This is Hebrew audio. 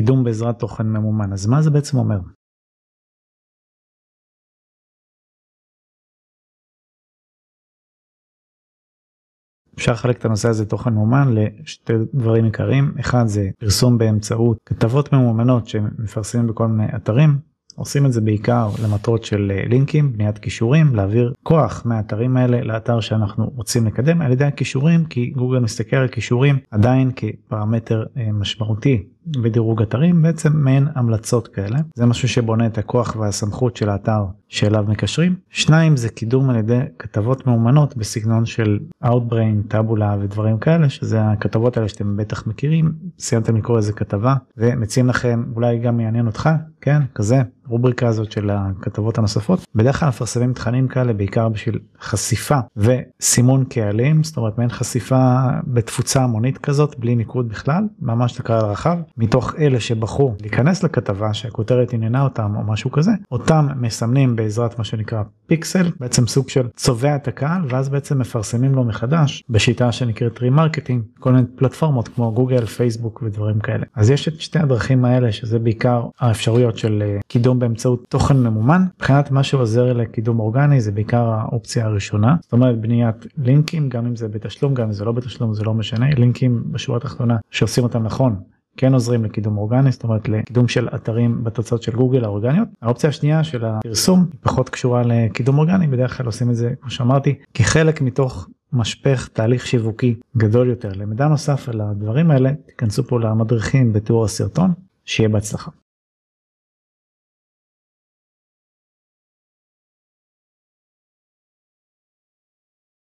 קידום בעזרת תוכן ממומן. אז מה זה בעצם אומר. אפשר לחלק את הנושא הזה תוכן מאומן לשתי דברים עיקריים. אחד זה פרסום באמצעות כתבות ממומנות שמפרסמים בכל מיני אתרים עושים את זה בעיקר למטרות של אה, לינקים בניית כישורים להעביר כוח מהאתרים האלה לאתר שאנחנו רוצים לקדם. על ידי הכישורים כי גוגל מסתכל על כישורים עדיין כפרמטר אה, משמעותי בדירוג אתרים בעצם מעין המלצות כאלה. זה משהו שבונה את הכוח והסמכות של האתר שאליו מקשרים. שניים זה קידום על ידי כתבות מאומנות בסגנון של Outbrain, Taboola ודברים כאלה שזה הכתבות האלה שאתם בטח מכירים. סיימתם לקרוא איזה כתבה ומציעים לכם אולי גם יעניין אותך כן כזה רובריקה הזאת של הכתבות הנוספות. בדרך כלל מפרסמים תכנים כאלה בעיקר בשביל חשיפה וסימון קהלים זאת אומרת מעין חשיפה בתפוצה המונית כזאת בלי מיקוד בכלל ממש לקהל רחב מתוך אלה שבחרו להיכנס לכתבה שהכותרת עניינה אותם או משהו כזה אותם מסמנים בעזרת מה שנקרא פיקסל בעצם סוג של צובע את הקהל ואז בעצם מפרסמים לו מחדש בשיטה שנקראת remarketing כל מיני פלטפורמות כמו גוגל פייסבוק ודברים כאלה. אז יש את שתי הדרכים האלה שזה בעיקר האפשרויות של אה, קידום באמצעות תוכן ממומן מבחינת מה שעוזר לקידום אורגני זה בעיקר האופציה הראשונה זאת אומרת בניית לינקים גם אם זה בתשלום גם אם זה לא בתשלום זה לא משנה לינקים בשורה התחתונה שעושים אותם נכון כן עוזרים לקידום אורגני זאת אומרת לקידום של אתרים בתוצאות של גוגל האורגניות. האופציה השנייה של הפרסום פחות קשורה לקידום אורגני בדרך כלל עושים את זה כמו שאמרתי כחלק מתוך משפך תהליך שיווקי גדול יותר למידע נוסף על הדברים האלה תיכנסו פה למדריכים בתיאור הסרטון שיהיה בהצלחה.